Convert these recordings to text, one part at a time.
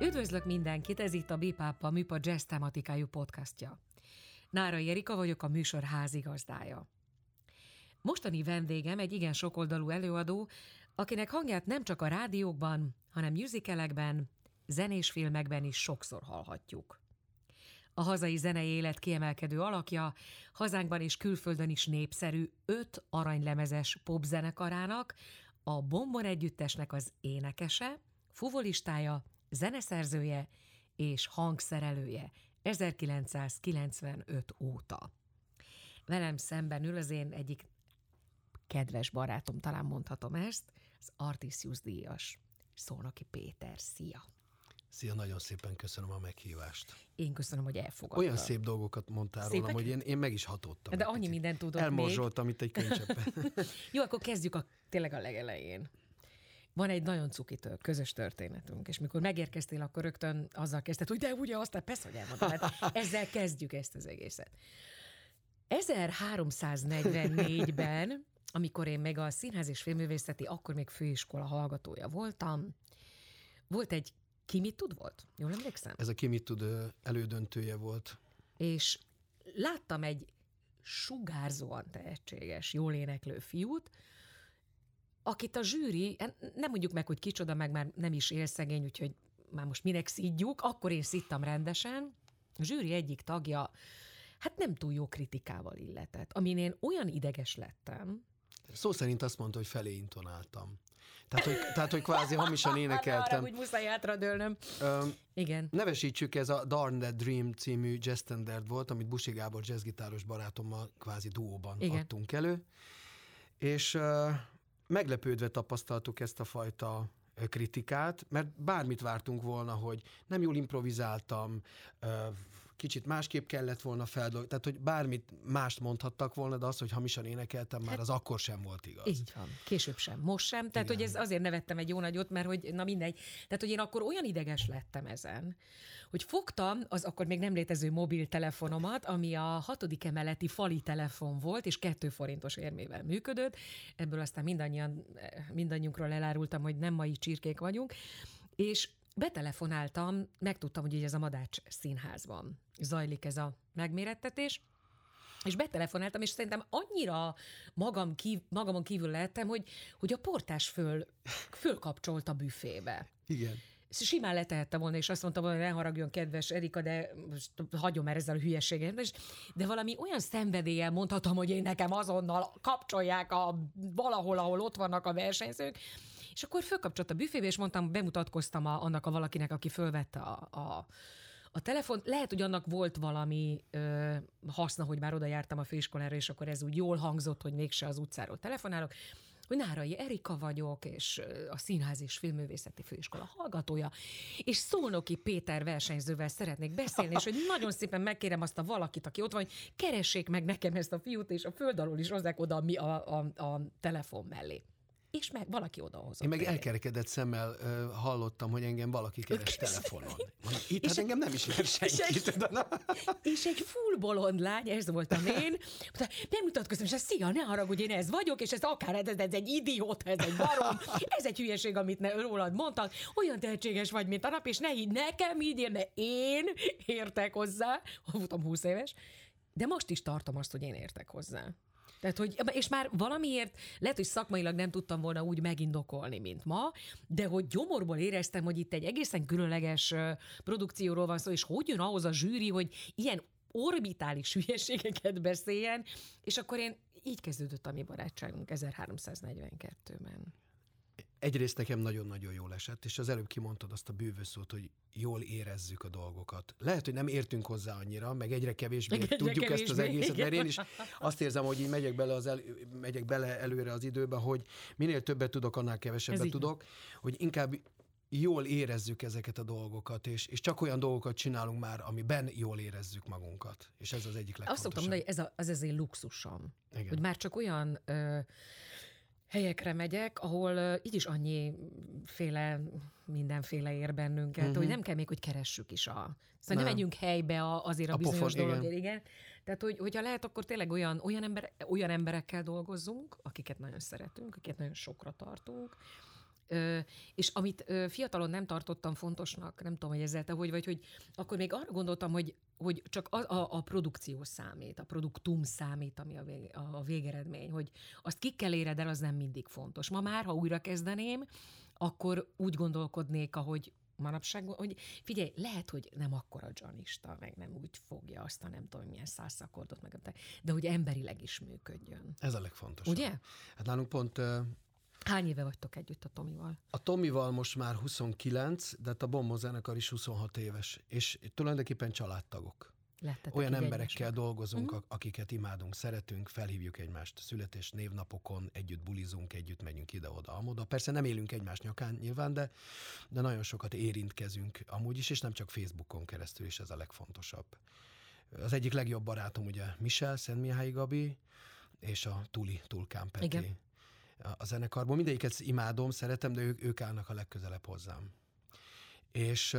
Üdvözlök mindenkit, ez itt a Bipápa Műpa Jazz tematikájú podcastja. Nára Erika vagyok, a műsor házigazdája. Mostani vendégem egy igen sokoldalú előadó, akinek hangját nem csak a rádiókban, hanem musicalekben, zenés filmekben is sokszor hallhatjuk. A hazai zenei élet kiemelkedő alakja, hazánkban és külföldön is népszerű öt aranylemezes popzenekarának, a Bombon Együttesnek az énekese, fuvolistája, zeneszerzője és hangszerelője 1995 óta. Velem szemben ül az én egyik kedves barátom, talán mondhatom ezt, az Artisius díjas Szónoki Péter. Szia! Szia, nagyon szépen köszönöm a meghívást. Én köszönöm, hogy elfogadtad. Olyan szép dolgokat mondtál Szépek? rólam, hogy én, én meg is hatottam. De annyi mindent tudok Elmorzsoltam még. itt egy könycseppen. Jó, akkor kezdjük a, tényleg a legelején. Van egy nagyon cukitő közös történetünk, és mikor megérkeztél, akkor rögtön azzal kezdted, hogy de ugye aztán persze, hogy elmondtam, hát ezzel kezdjük ezt az egészet. 1344-ben, amikor én még a Színház és Filmművészeti, akkor még főiskola hallgatója voltam, volt egy ki mit tud volt? Jól emlékszem? Ez a ki mit tud elődöntője volt. És láttam egy sugárzóan tehetséges, jól éneklő fiút, akit a zsűri, nem mondjuk meg, hogy kicsoda, meg már nem is élszegény, úgyhogy már most minek szídjuk, akkor én szittam rendesen. A zsűri egyik tagja, hát nem túl jó kritikával illetett, amin én olyan ideges lettem, Szó szerint azt mondta, hogy felé intonáltam. Tehát, hogy, tehát, hogy kvázi hamisan énekeltem. Arra, hogy muszáj átradőlnöm. Um, Igen. Nevesítsük, ez a Darn That Dream című jazz standard volt, amit Busi Gábor jazzgitáros barátommal kvázi duóban Igen. adtunk elő. És meglepődve tapasztaltuk ezt a fajta kritikát, mert bármit vártunk volna, hogy nem jól improvizáltam, kicsit másképp kellett volna feldolgozni, tehát hogy bármit mást mondhattak volna, de az, hogy hamisan énekeltem már, hát, az akkor sem volt igaz. Így van. Később sem. Most sem. Tehát, Igen. hogy ez azért nevettem egy jó nagyot, mert hogy na mindegy. Tehát, hogy én akkor olyan ideges lettem ezen, hogy fogtam az akkor még nem létező mobiltelefonomat, ami a hatodik emeleti fali telefon volt, és kettő forintos érmével működött. Ebből aztán mindannyian, mindannyiunkról elárultam, hogy nem mai csirkék vagyunk, és betelefonáltam, megtudtam, hogy így ez a Madács színházban zajlik ez a megmérettetés, és betelefonáltam, és szerintem annyira magam kív, magamon kívül lehettem, hogy, hogy a portás föl, fölkapcsolt a büfébe. Igen. Simán letehette volna, és azt mondta volna, hogy ne haragjon, kedves Erika, de most hagyom már ezzel a hülyeséggel. De valami olyan szenvedéllyel mondhatom, hogy én nekem azonnal kapcsolják a, valahol, ahol ott vannak a versenyzők, és akkor fölkapcsolt a büfébe, és mondtam, bemutatkoztam a, annak a valakinek, aki fölvette a, a, a telefon. Lehet, hogy annak volt valami ö, haszna, hogy már oda jártam a főiskolára, és akkor ez úgy jól hangzott, hogy mégse az utcáról telefonálok hogy Nárai Erika vagyok, és a Színház és Filmművészeti Főiskola hallgatója, és Szónoki Péter versenyzővel szeretnék beszélni, és hogy nagyon szépen megkérem azt a valakit, aki ott van, hogy keressék meg nekem ezt a fiút, és a föld alól is hozzák oda a, a, a, a telefon mellé és meg valaki odahozott. Én meg elkerekedett szemmel uh, hallottam, hogy engem valaki keres telefonon. Itt és hát engem nem is ér senki. És egy, és egy full bolond lány, ez voltam én, nem mutatkozom, és ez szia, ne haragudj, én ez vagyok, és ez akár, ez, ez egy idiót, ez egy barom, ez egy hülyeség, amit ne, rólad mondtak, olyan tehetséges vagy, mint a nap, és ne hidd nekem, így mert én értek hozzá, voltam 20 éves, de most is tartom azt, hogy én értek hozzá. Tehát, hogy, és már valamiért lehet, hogy szakmailag nem tudtam volna úgy megindokolni, mint ma, de hogy gyomorból éreztem, hogy itt egy egészen különleges produkcióról van szó, és hogy jön ahhoz a zsűri, hogy ilyen orbitális hülyeségeket beszéljen, és akkor én így kezdődött a mi barátságunk 1342-ben egyrészt nekem nagyon-nagyon jól esett, és az előbb kimondtad azt a bűvösszót, hogy jól érezzük a dolgokat. Lehet, hogy nem értünk hozzá annyira, meg egyre kevésbé egyre tudjuk kevésbé, ezt az egészet, igen. mert én is azt érzem, hogy így megyek bele, az el, megyek bele előre az időbe, hogy minél többet tudok, annál kevesebbet tudok, hogy inkább jól érezzük ezeket a dolgokat, és, és csak olyan dolgokat csinálunk már, amiben jól érezzük magunkat. És ez az egyik legfontosabb. Azt szoktam mondani, hogy ez, a, ez az én luxusom. Igen. Hogy már csak olyan ö, helyekre megyek, ahol így is annyi féle, mindenféle ér bennünket, uh-huh. hogy nem kell még, hogy keressük is a... Szóval nem, megyünk helybe a, azért a, a bizonyos pofon, dologért, igen. igen. Tehát, hogy, hogyha lehet, akkor tényleg olyan, olyan, ember, olyan emberekkel dolgozzunk, akiket nagyon szeretünk, akiket nagyon sokra tartunk, és amit fiatalon nem tartottam fontosnak, nem tudom, hogy ezzel te hogy vagy, hogy akkor még arra gondoltam, hogy, hogy csak a, a, a produkció számít, a produktum számít, ami a, vég, a végeredmény, hogy azt ki kell éred el, az nem mindig fontos. Ma már, ha újra kezdeném, akkor úgy gondolkodnék, ahogy manapság, hogy figyelj, lehet, hogy nem akkora dzsanista, meg nem úgy fogja azt a nem tudom, milyen százszakordot, meg de hogy emberileg is működjön. Ez a legfontosabb. Ugye? Hát nálunk pont Hány éve vagytok együtt a Tomival? A Tomival most már 29, de hát a Bombon zenekar is 26 éves, és tulajdonképpen családtagok. Lettetek Olyan emberekkel dolgozunk, uh-huh. akiket imádunk, szeretünk, felhívjuk egymást születés névnapokon, együtt bulizunk, együtt megyünk ide-oda, amoda. Persze nem élünk egymás nyakán nyilván, de, de nagyon sokat érintkezünk amúgy is, és nem csak Facebookon keresztül is ez a legfontosabb. Az egyik legjobb barátom ugye Michel, Szentmihályi Gabi, és a Tuli, Tulkán Peti. Igen a zenekarból. Mindegyiket imádom, szeretem, de ők, ők állnak a legközelebb hozzám. És,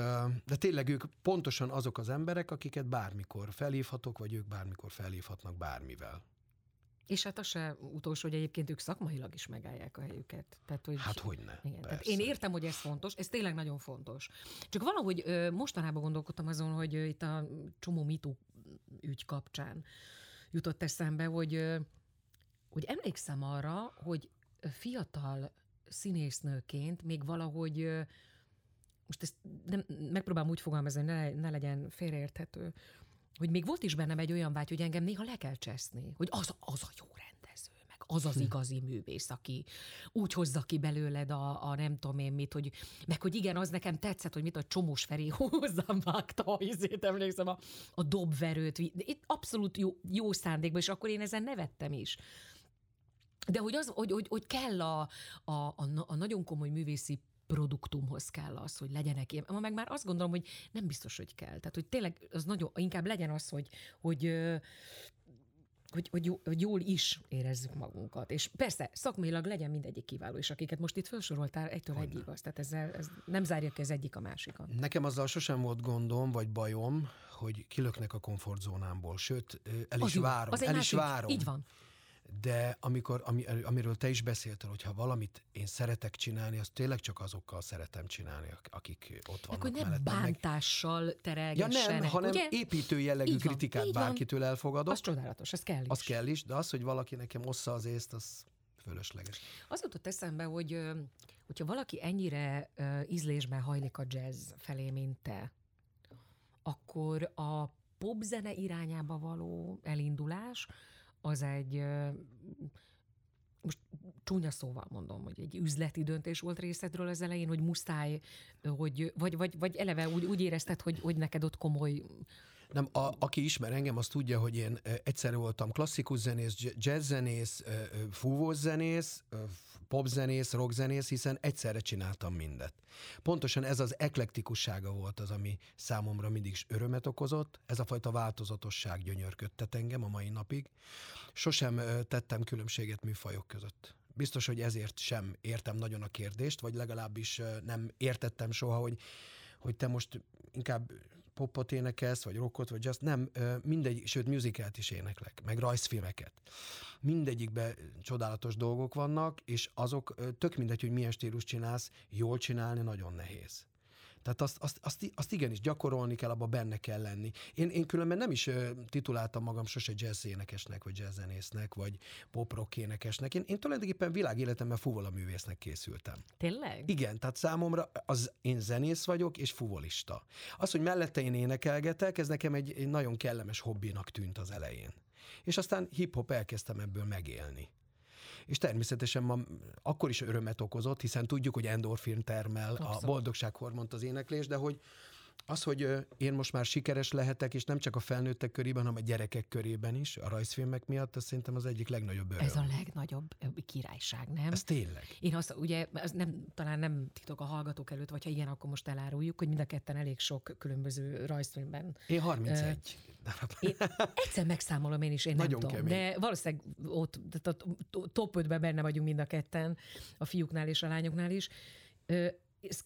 de tényleg ők pontosan azok az emberek, akiket bármikor felhívhatok, vagy ők bármikor felhívhatnak bármivel. És hát az se utolsó, hogy egyébként ők szakmailag is megállják a helyüket. Tehát, hogy, hát hogy ne. Igen, tehát én értem, hogy ez fontos, ez tényleg nagyon fontos. Csak valahogy mostanában gondolkodtam azon, hogy itt a csomó mitu ügy kapcsán jutott eszembe, hogy, hogy emlékszem arra, hogy fiatal színésznőként még valahogy, most ezt nem, megpróbálom úgy fogalmazni, hogy ne, ne legyen félreérthető, hogy még volt is bennem egy olyan vágy, hogy engem néha le kell cseszni, hogy az, az a jó rendező, meg az az hm. igazi művész, aki úgy hozza ki belőled a, a nem tudom én mit, hogy, meg hogy igen, az nekem tetszett, hogy mit a Csomós Feri hozzám vágta, izét, emlékszem, a, a dobverőt, itt abszolút jó, jó szándékban, és akkor én ezen nevettem is. De hogy, az, hogy, hogy, hogy kell a, a, a, a nagyon komoly művészi produktumhoz kell az, hogy legyenek ilyen. Ma meg már azt gondolom, hogy nem biztos, hogy kell. Tehát, hogy tényleg az nagyon, inkább legyen az, hogy, hogy hogy, hogy, hogy jól is érezzük magunkat. És persze, szakmailag legyen mindegyik kiváló, és akiket most itt felsoroltál, egytől Hogyne. egyig az. Tehát ezzel, ez nem zárja ki az egyik a másikat. Nekem azzal sosem volt gondom, vagy bajom, hogy kilöknek a komfortzónámból. Sőt, el is az várom. Az el is várom. Így van de amikor, ami, amiről te is beszéltél, hogyha valamit én szeretek csinálni, azt tényleg csak azokkal szeretem csinálni, akik ott vannak Akkor nem bántással terelgessenek, Ja nem, hanem ugye? építő jellegű így kritikát van, bárkitől elfogadok. Az csodálatos, ez kell is. Az kell is, de az, hogy valaki nekem ossza az észt, az fölösleges. Az jutott eszembe, hogy hogyha valaki ennyire ízlésben hajlik a jazz felé, mint te, akkor a popzene irányába való elindulás, az egy most csúnya szóval mondom, hogy egy üzleti döntés volt részedről az elején, hogy muszáj, hogy, vagy, vagy, vagy eleve úgy, úgy érezted, hogy, hogy neked ott komoly nem, a, aki ismer engem, az tudja, hogy én egyszerre voltam klasszikus zenész, jazzzenész, fúvós zenész, popzenész, rockzenész, hiszen egyszerre csináltam mindet. Pontosan ez az eklektikussága volt az, ami számomra mindig is örömet okozott, ez a fajta változatosság gyönyörködtet engem a mai napig. Sosem tettem különbséget műfajok között. Biztos, hogy ezért sem értem nagyon a kérdést, vagy legalábbis nem értettem soha, hogy, hogy te most inkább popot énekelsz, vagy rockot, vagy just nem, mindegy, sőt, musicalt is éneklek, meg rajzfilmeket. Mindegyikben csodálatos dolgok vannak, és azok tök mindegy, hogy milyen stílus csinálsz, jól csinálni nagyon nehéz. Tehát azt, azt, azt, azt igenis gyakorolni kell, abba benne kell lenni. Én, én különben nem is tituláltam magam sose jazz énekesnek, vagy jazzzenésznek, vagy pop rock énekesnek. Én, én tulajdonképpen világéletemben fuvola művésznek készültem. Tényleg? Igen, tehát számomra az én zenész vagyok, és fuvolista. Az, hogy mellette én énekelgetek, ez nekem egy, egy nagyon kellemes hobbinak tűnt az elején. És aztán hip-hop elkezdtem ebből megélni és természetesen ma akkor is örömet okozott, hiszen tudjuk, hogy endorfin termel Abszolút. a boldogsághormont az éneklés, de hogy az, hogy én most már sikeres lehetek, és nem csak a felnőttek körében, hanem a gyerekek körében is, a rajzfilmek miatt, ez szerintem az egyik legnagyobb öröm. Ez a legnagyobb királyság, nem? Ez tényleg. Én azt, ugye, az nem, talán nem titok a hallgatók előtt, vagy ha igen, akkor most eláruljuk, hogy mind a ketten elég sok különböző rajzfilmben. Én 31 Én egyszer megszámolom én is, én Nagyon nem tudom. Kemény. De valószínűleg ott, tehát a top 5-ben benne vagyunk mind a ketten, a fiúknál és a lányoknál is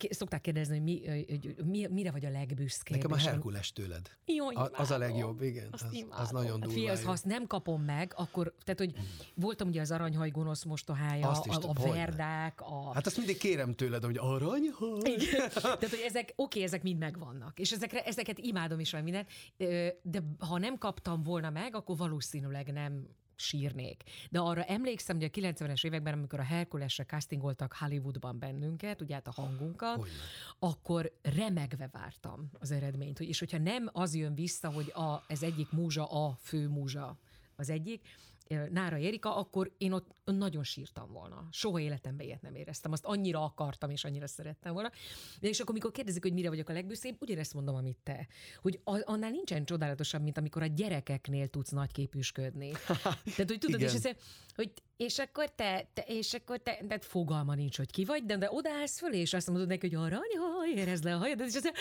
szokták kérdezni, hogy, mi, hogy mi, mire vagy a legbüszkébb. Nekem a Herkules tőled. Jó, a, az a legjobb, igen. Azt az, az nagyon hát durva. Hát, ha azt nem kapom meg, akkor, tehát hogy voltam ugye az aranyhaj gonosz mostohája, azt is, a, a verdák. A... Hát azt mindig kérem tőled, hogy aranyhaj. Igen. Tehát, hogy ezek, oké, ezek mind megvannak. És ezekre, ezeket imádom is, vagy mindent. De ha nem kaptam volna meg, akkor valószínűleg nem sírnék. De arra emlékszem, hogy a 90-es években, amikor a Herkulesre castingoltak Hollywoodban bennünket, ugye hát a hangunkat, Hogyne. akkor remegve vártam az eredményt. És hogyha nem az jön vissza, hogy a, ez egyik múzsa a fő múzsa az egyik, Nára Erika, akkor én ott nagyon sírtam volna. Soha életemben ilyet nem éreztem. Azt annyira akartam, és annyira szerettem volna. De és akkor, amikor kérdezik, hogy mire vagyok a legbüszébb, ugyanezt mondom, amit te. Hogy annál nincsen csodálatosabb, mint amikor a gyerekeknél tudsz nagyképűsködni. Tehát, hogy tudod, és ez, hogy és akkor te, te és akkor te, tehát fogalma nincs, hogy ki vagy, de, de odaállsz föl, és azt mondod neki, hogy aranyhaj, érezd le a hajad, és azt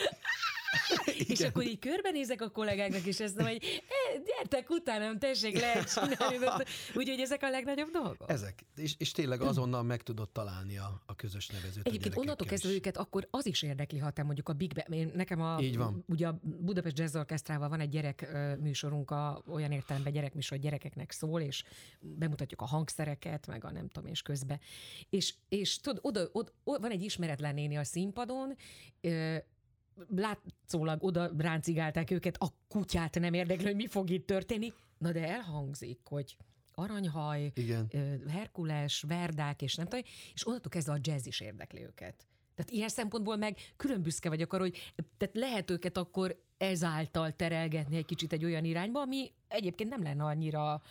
és akkor így körbenézek a kollégáknak, és ezt mondom, hogy e, gyertek utánam, tessék lehet csinálni. Úgyhogy ezek a legnagyobb dolgok. Ezek. És, és tényleg azonnal meg tudod találni a, a közös nevezőt. Egyébként onnantól kezdve őket akkor az is érdekli, ha te mondjuk a Big Band, én, nekem a, Így van. ugye a Budapest Jazz Orchestrával van egy gyerek műsorunk, a, olyan értelemben gyerekműsor gyerekeknek szól, és bemutatjuk a hangszereket, meg a nem tudom, és közbe. És, és tudod, oda, oda, oda, van egy ismeretlen néni a színpadon, látszólag oda ráncigálták őket, a kutyát nem érdekli, hogy mi fog itt történni. Na de elhangzik, hogy aranyhaj, Igen. Herkules, verdák, és nem tudom, és onnantól kezdve a jazz is érdekli őket. Tehát ilyen szempontból meg külön büszke vagyok arra, hogy tehát lehet őket akkor ezáltal terelgetni egy kicsit egy olyan irányba, ami egyébként nem lenne annyira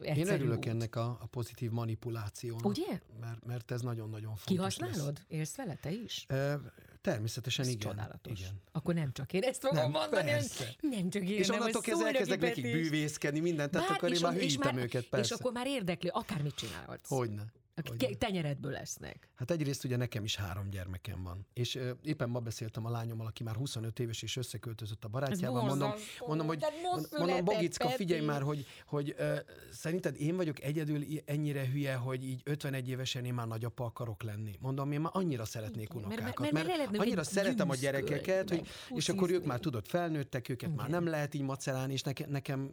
egyszerű Én örülök út. ennek a, a pozitív manipulációnak. Ugye? Mert, mert ez nagyon-nagyon fontos Kihasználod? Lesz. Élsz vele te is? E, természetesen ez igen. Csodálatos. igen. Akkor nem csak én ezt fogom nem, mondani, persze. nem csak én, És onnantól kezdve elkezdek nekik bűvészkedni, mindent, tehát akkor én már hűítem őket, persze. És akkor már érdekli, akármit csinálhatsz. Hogyne. Hogy tenyeredből lesznek. Hát egyrészt ugye nekem is három gyermekem van. És uh, éppen ma beszéltem a lányommal, aki már 25 éves és összeköltözött a barátjával. Mondom, mondom, hogy mondom, Bogicka, figyelj már, hogy, hogy uh, szerinted én vagyok egyedül ennyire hülye, hogy így 51 évesen én már nagyapa akarok lenni. Mondom, én már annyira szeretnék unokákat. Mert, mert, mert, mert annyira szeretem a gyerekeket, hogy, és akkor ők már tudod, felnőttek, őket Igen. már nem lehet így macerálni, és nekem, nekem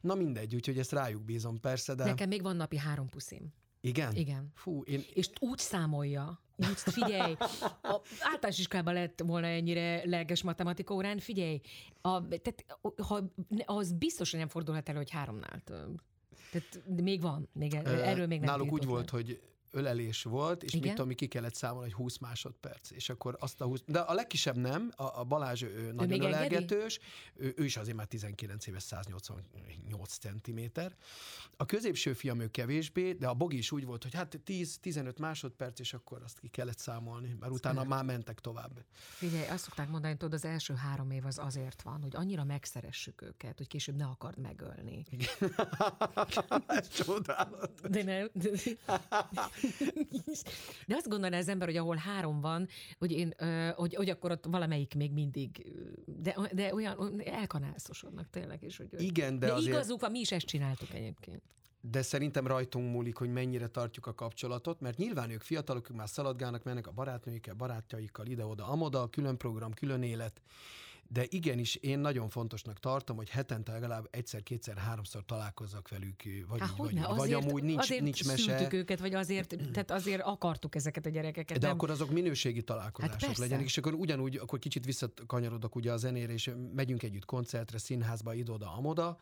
na mindegy, úgyhogy ezt rájuk bízom persze, de... Nekem még van napi három puszim. Igen? Igen. Fú, én... És úgy számolja, úgy figyelj, a általános iskolában lett volna ennyire lelkes matematika órán, figyelj, a, tehát, ha, az biztos, hogy nem fordulhat elő, hogy háromnál több. Tehát még van, még erről még nem Náluk úgy volt, hogy ölelés volt, és Igen? mit tudom, ki kellett számolni, hogy 20 másodperc, és akkor azt a 20... De a legkisebb nem, a, a Balázs ő, ő nagyon ölelgetős, ő, ő, is azért már 19 éves, 188 centiméter. A középső fiam ő kevésbé, de a Bogi is úgy volt, hogy hát 10-15 másodperc, és akkor azt ki kellett számolni, mert utána már mentek tovább. Figyelj, azt szokták mondani, hogy az első három év az azért van, hogy annyira megszeressük őket, hogy később ne akard megölni. Ez csodálat. De ne, de, de azt gondolná az ember, hogy ahol három van, hogy, én, hogy, hogy akkor ott valamelyik még mindig, de, de olyan elkanászosodnak tényleg is. Hogy Igen, de, de azért... igazuk van, mi is ezt csináltuk egyébként de szerintem rajtunk múlik, hogy mennyire tartjuk a kapcsolatot, mert nyilván ők fiatalok, ők már szaladgálnak, mennek a barátnőikkel, barátjaikkal ide-oda, amoda, külön program, külön élet, de igenis én nagyon fontosnak tartom, hogy hetente legalább egyszer, kétszer, háromszor találkozzak velük, vagy Há, így, vagy, azért, vagy amúgy nincs, azért nincs mese. őket, vagy azért, tehát azért akartuk ezeket a gyerekeket. De nem? akkor azok minőségi találkozások hát legyenek, és akkor ugyanúgy, akkor kicsit visszakanyarodok ugye a zenére, és megyünk együtt koncertre, színházba, ide-oda, amoda,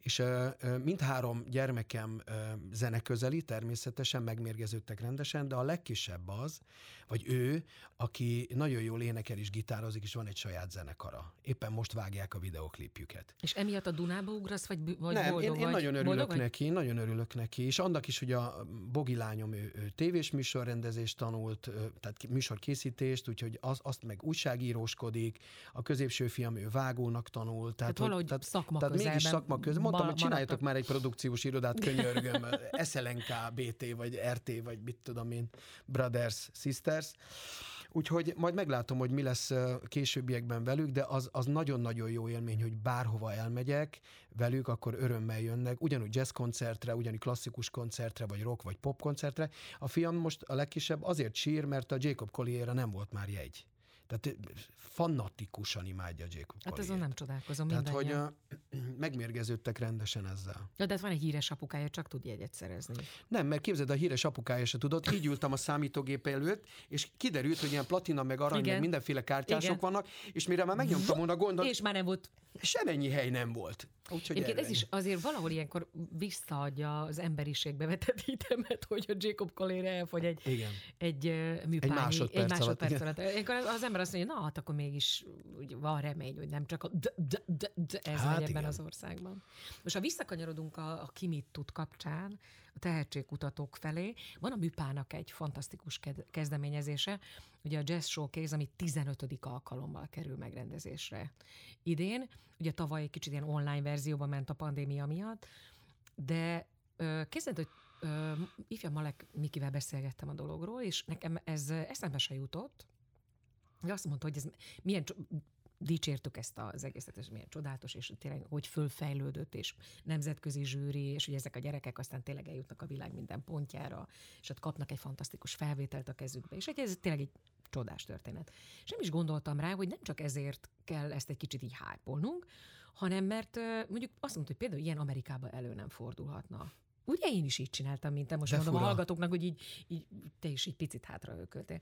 és uh, mindhárom gyermekem uh, zene közeli, természetesen megmérgeződtek rendesen, de a legkisebb az, vagy ő, aki nagyon jól énekel és gitározik, és van egy saját zenekara. Éppen most vágják a videoklipjüket. És emiatt a Dunába ugrasz, vagy, vagy Nem, boldog én, én nagyon örülök boldog neki, vagy? nagyon örülök neki, és annak is, hogy a Bogi lányom ő, ő tévés műsorrendezést tanult, tehát műsorkészítést, úgyhogy az, azt meg újságíróskodik, a középső fiam ő vágónak tanult. Tehát, tehát valahogy tehát, szakma tehát mégis szakma közben. Mondtam, hogy csináljatok már egy produkciós irodát, könyörgöm, SLNK, BT, vagy RT, vagy mit tudom én, Brothers, Sisters, Úgyhogy majd meglátom, hogy mi lesz későbbiekben velük, de az, az nagyon-nagyon jó élmény, hogy bárhova elmegyek velük, akkor örömmel jönnek, ugyanúgy jazz koncertre, ugyanúgy klasszikus koncertre, vagy rock, vagy pop koncertre. A fiam most a legkisebb azért sír, mert a Jacob Collier nem volt már jegy. Tehát fanatikusan imádja Jacob Hát azon nem csodálkozom Tehát, hogy uh, megmérgeződtek rendesen ezzel. Ja, de hát van egy híres apukája, csak tud jegyet szerezni. Nem, mert képzeld, a híres apukája se tudott. Így ültem a számítógép előtt, és kiderült, hogy ilyen platina, meg arany, Igen. meg mindenféle kártyások Igen. vannak, és mire már megnyomtam volna gondot... És már nem volt. Semennyi hely nem volt. Úgyhogy ez is azért valahol ilyenkor visszaadja az emberiségbe vetett hitemet, hogy a Jacob Collier elfogy egy, igen. egy műpányi, egy másodperc, egy másodperc alatt. alatt. Az ember azt mondja, na hát akkor mégis van remény, hogy nem csak a d- d- d- d- ez hát megy ebben az országban. Most ha visszakanyarodunk a, a ki mit tud kapcsán, a tehetségkutatók felé, van a műpának egy fantasztikus kezdeményezése, ugye a Jazz Showcase, ami 15. alkalommal kerül megrendezésre idén. Ugye tavaly egy kicsit ilyen online verzióban ment a pandémia miatt, de kezdett, hogy ifja Malek Mikivel beszélgettem a dologról, és nekem ez eszembe se jutott, hogy azt mondta, hogy ez milyen dicsértük ezt az egészet, és milyen csodálatos, és tényleg hogy fölfejlődött, és nemzetközi zsűri, és hogy ezek a gyerekek aztán tényleg eljutnak a világ minden pontjára, és ott kapnak egy fantasztikus felvételt a kezükbe, és hogy ez tényleg egy csodás történet. És nem is gondoltam rá, hogy nem csak ezért kell ezt egy kicsit így hájpolnunk, hanem mert mondjuk azt mondta, hogy például ilyen Amerikában elő nem fordulhatna. Ugye én is így csináltam, mint te most De mondom fura. a hallgatóknak, hogy így, így te is így picit hátra ököltél.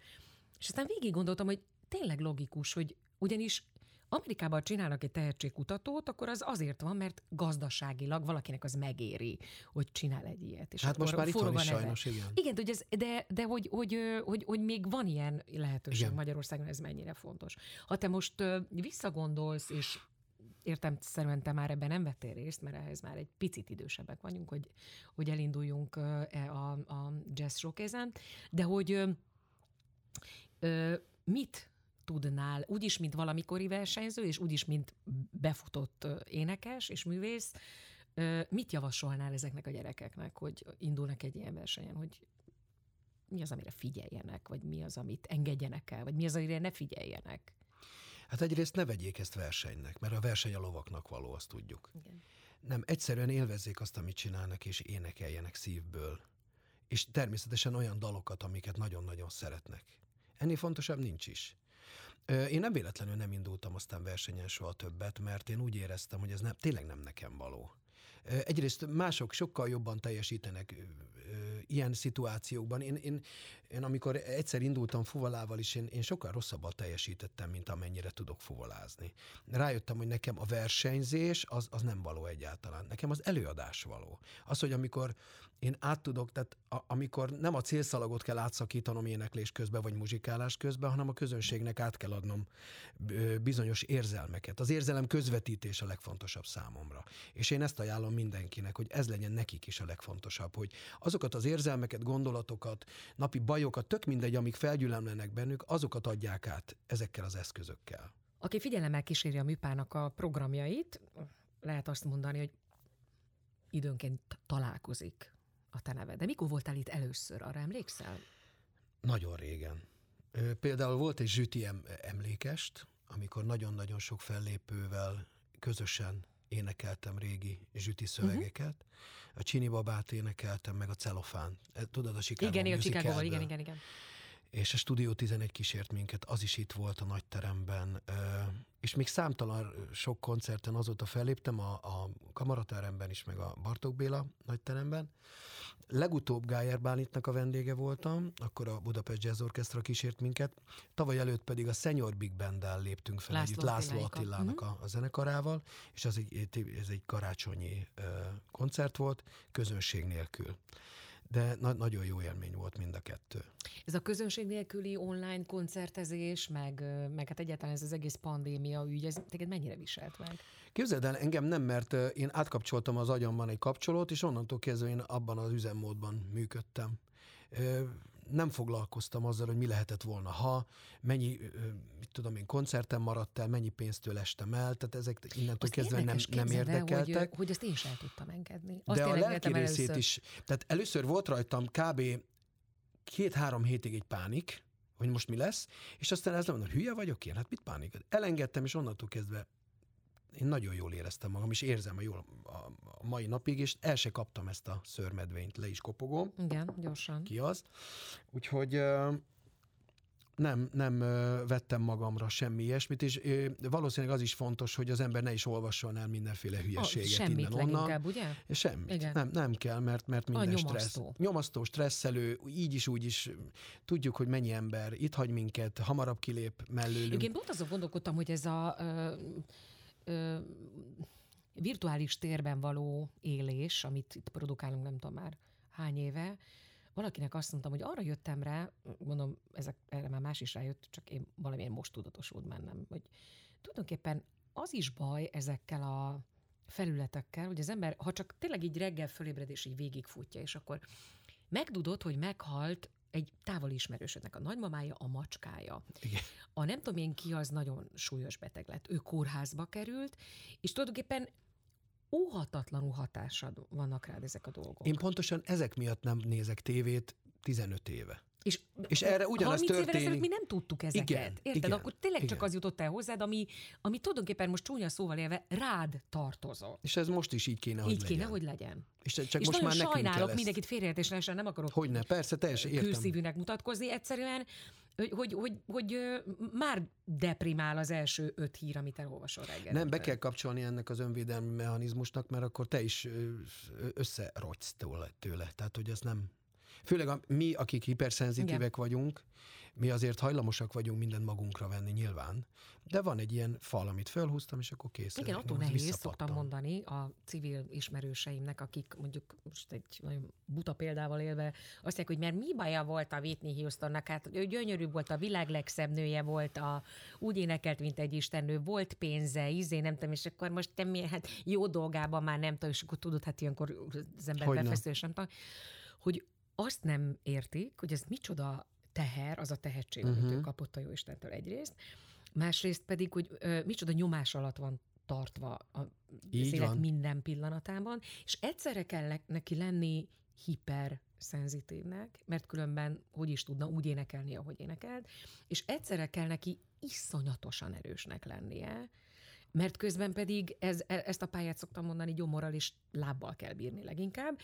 És aztán végig gondoltam, hogy tényleg logikus, hogy ugyanis Amerikában csinálnak egy tehetségkutatót, akkor az azért van, mert gazdaságilag valakinek az megéri, hogy csinál egy ilyet. És hát most már itt van is sajnos, igen. Igen, hogy ez, de, de hogy, hogy, hogy, hogy, még van ilyen lehetőség igen. Magyarországon, ez mennyire fontos. Ha te most visszagondolsz, és értem szerűen te már ebben nem vettél részt, mert ehhez már egy picit idősebbek vagyunk, hogy, hogy elinduljunk e a, a jazz showcase de hogy ö, mit tudnál, úgyis, mint valamikori versenyző, és úgyis, mint befutott énekes és művész, mit javasolnál ezeknek a gyerekeknek, hogy indulnak egy ilyen versenyen, hogy mi az, amire figyeljenek, vagy mi az, amit engedjenek el, vagy mi az, amire ne figyeljenek? Hát egyrészt ne vegyék ezt versenynek, mert a verseny a lovaknak való, azt tudjuk. Igen. Nem, egyszerűen élvezzék azt, amit csinálnak, és énekeljenek szívből. És természetesen olyan dalokat, amiket nagyon-nagyon szeretnek. Ennél fontosabb nincs is. Én nem véletlenül nem indultam aztán versenyen soha többet, mert én úgy éreztem, hogy ez nem, tényleg nem nekem való. Egyrészt mások sokkal jobban teljesítenek ilyen szituációkban. Én, én, én amikor egyszer indultam fuvalával is, én, én sokkal rosszabban teljesítettem, mint amennyire tudok fuvalázni. Rájöttem, hogy nekem a versenyzés az, az nem való egyáltalán. Nekem az előadás való. Az, hogy amikor én át tudok, tehát a, amikor nem a célszalagot kell átszakítanom éneklés közben, vagy muzsikálás közben, hanem a közönségnek át kell adnom bizonyos érzelmeket. Az érzelem közvetítés a legfontosabb számomra. És én ezt ajánlom mindenkinek, hogy ez legyen nekik is a legfontosabb, hogy azokat az érzelmeket, gondolatokat, napi bajokat, tök mindegy, amik felgyülemlenek bennük, azokat adják át ezekkel az eszközökkel. Aki figyelemmel kíséri a műpának a programjait, lehet azt mondani, hogy időnként találkozik a te neved. De mikor voltál itt először, arra emlékszel? Nagyon régen. Például volt egy zsüti emlékest, amikor nagyon-nagyon sok fellépővel közösen énekeltem régi zsüti szövegeket. Uh-huh. A Csini babát énekeltem, meg a celofán. E, tudod, a Chicago Igen, a chicago igen, igen, igen. És a Studio 11 kísért minket, az is itt volt a nagy teremben. És még számtalan sok koncerten azóta felléptem, a, a Kamarateremben is, meg a Bartók Béla nagy teremben. Legutóbb Gájer Bálintnak a vendége voltam, akkor a Budapest Jazz Orchestra kísért minket, tavaly előtt pedig a Senior Big Band-del léptünk fel László, együtt László Attilának a, a zenekarával, és az egy, ez egy karácsonyi koncert volt, közönség nélkül de na- nagyon jó élmény volt mind a kettő. Ez a közönség nélküli online koncertezés, meg, meg hát egyáltalán ez az egész pandémia ügy, ez téged mennyire viselt meg? Képzeld el, engem nem, mert én átkapcsoltam az agyamban egy kapcsolót, és onnantól kezdve én abban az üzemmódban működtem nem foglalkoztam azzal, hogy mi lehetett volna, ha, mennyi, mit tudom én, koncerten maradt el, mennyi pénztől estem el, tehát ezek innentől azt kezdve nem, nem érdekeltek. Hogy, hogy ezt én sem tudtam engedni. Azt De a lelki részét először. is, tehát először volt rajtam kb. két-három hétig egy pánik, hogy most mi lesz, és aztán ez nem mondom, hülye vagyok én, hát mit pánik? Elengedtem, és onnantól kezdve én nagyon jól éreztem magam, és érzem a jól a, mai napig, és el se kaptam ezt a szörmedvényt, le is kopogom. Igen, gyorsan. Ki az. Úgyhogy nem, nem vettem magamra semmi ilyesmit, és valószínűleg az is fontos, hogy az ember ne is olvasson el mindenféle hülyeséget oh, semmit innen onnan. Ugye? Semmit. Igen. Nem, nem kell, mert, mert minden a stressz. Nyomasztó, stresszelő, így is, úgy is. Tudjuk, hogy mennyi ember itt hagy minket, hamarabb kilép mellőlünk. Én pont azon gondolkodtam, hogy ez a ö, virtuális térben való élés, amit itt produkálunk, nem tudom már hány éve, valakinek azt mondtam, hogy arra jöttem rá, mondom, ezek, erre már más is rájött, csak én valamilyen most tudatosult bennem, hogy tulajdonképpen az is baj ezekkel a felületekkel, hogy az ember, ha csak tényleg így reggel fölébred és így végigfutja, és akkor megdudod, hogy meghalt egy távoli ismerősödnek a nagymamája, a macskája. Igen. A nem tudom én ki, az nagyon súlyos beteg lett. Ő kórházba került, és tulajdonképpen óhatatlanul hatásad vannak rád ezek a dolgok. Én pontosan ezek miatt nem nézek tévét 15 éve. És, és erre ugyanaz történik. mi nem tudtuk ezeket. Igen, Érted? Igen, Akkor tényleg igen. csak az jutott el hozzád, ami, ami tulajdonképpen most csúnya szóval élve rád tartozott. És ez most is így kéne, hogy így legyen. kéne, hogy legyen. És, csak és most már nekünk sajnálok kell mindenkit félreértésre, nem akarok Hogyne, persze, teljesen értem. külszívűnek mutatkozni. Egyszerűen hogy, hogy, hogy, hogy már deprimál az első öt hír, amit elolvasol reggel. Nem, be kell kapcsolni ennek az önvédelmi mechanizmusnak, mert akkor te is összerogysz tőle. tőle. Tehát, hogy ez nem... Főleg a, mi, akik hiperszenzitívek Igen. vagyunk, mi azért hajlamosak vagyunk mindent magunkra venni nyilván, de van egy ilyen fal, amit felhúztam, és akkor kész. Igen, attól nehéz, szoktam mondani a civil ismerőseimnek, akik mondjuk most egy nagyon buta példával élve azt mondják, hogy mert mi baja volt a Whitney Houstonnak, hát ő gyönyörű volt, a világ legszebb nője volt, a, úgy énekelt, mint egy istennő, volt pénze, izé, nem tudom, és akkor most te mi, hát jó dolgában már nem tudom, és akkor tudod, hát ilyenkor az ember befeszül, nem tudom, hogy azt nem értik, hogy ez micsoda teher, az a tehetség, uh-huh. amit ő mhm. kapott a Jóistentől egyrészt, másrészt pedig, hogy ö, micsoda nyomás alatt van tartva a élet van. minden pillanatában, és egyszerre kell neki lenni hiper szenzitívnek, mert különben hogy is tudna úgy énekelni, ahogy énekelt, és egyszerre kell neki iszonyatosan erősnek lennie, mert közben pedig ez, e, ezt a pályát szoktam mondani, gyomorral és lábbal kell bírni leginkább,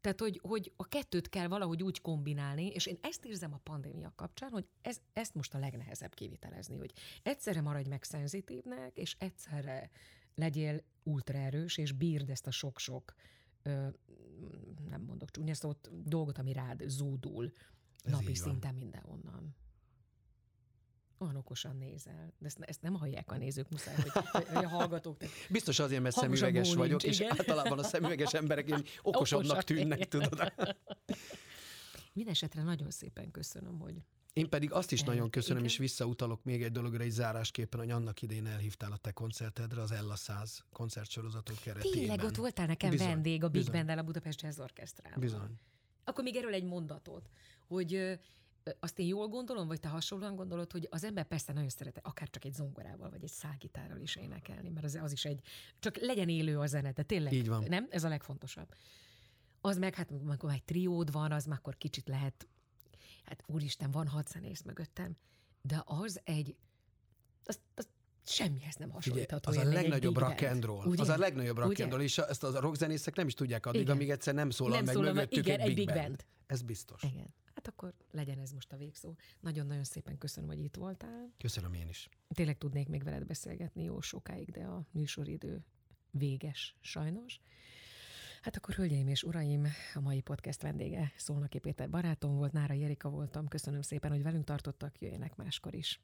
tehát, hogy, hogy a kettőt kell valahogy úgy kombinálni, és én ezt érzem a pandémia kapcsán, hogy ez, ezt most a legnehezebb kivitelezni, hogy egyszerre maradj meg szenzitívnek, és egyszerre legyél ultraerős, és bírd ezt a sok-sok, ö, nem mondok csúnya szót, dolgot, ami rád zúdul ez napi szinten mindenhonnan olyan okosan nézel. De ezt, ezt nem hallják a nézők, muszáj, hogy, hogy a hallgatók. Biztos azért, mert szemüveges vagyok, és igen. általában a szemüveges emberek én okosabbnak Okosak, tűnnek, igen. tudod. Mindenesetre nagyon szépen köszönöm, hogy én pedig azt is nagyon köszönöm, igen. és visszautalok még egy dologra egy zárásképpen, hogy annak idén elhívtál a te koncertedre, az Ella 100 koncertsorozatok keretében. Tényleg ott voltál nekem bizony, vendég a Big Band-el a Budapest Jazz Orchestrában. Bizony. Akkor még erről egy mondatot, hogy azt én jól gondolom, vagy te hasonlóan gondolod, hogy az ember persze nagyon szeret akár csak egy zongorával, vagy egy szágitárral is énekelni, mert az, az is egy, csak legyen élő a zene, de tényleg, Így van. nem? Ez a legfontosabb. Az meg, hát amikor egy triód van, az már akkor kicsit lehet, hát úristen, van hat zenész mögöttem, de az egy, az, az semmihez nem hasonlítható. az a legnagyobb rock and roll. Ugye? Az a legnagyobb rock and roll, és ezt a rockzenészek nem is tudják addig, igen. amíg egyszer nem szólal nem meg szólal mögöttük igen, egy, egy big band. band. Ez biztos. Igen. Hát akkor legyen ez most a végszó. Nagyon-nagyon szépen köszönöm, hogy itt voltál. Köszönöm én is. Tényleg tudnék még veled beszélgetni jó sokáig, de a műsoridő véges sajnos. Hát akkor, hölgyeim és uraim, a mai podcast vendége Szolnoki Péter barátom volt, Nára Jerika voltam. Köszönöm szépen, hogy velünk tartottak, jöjjenek máskor is.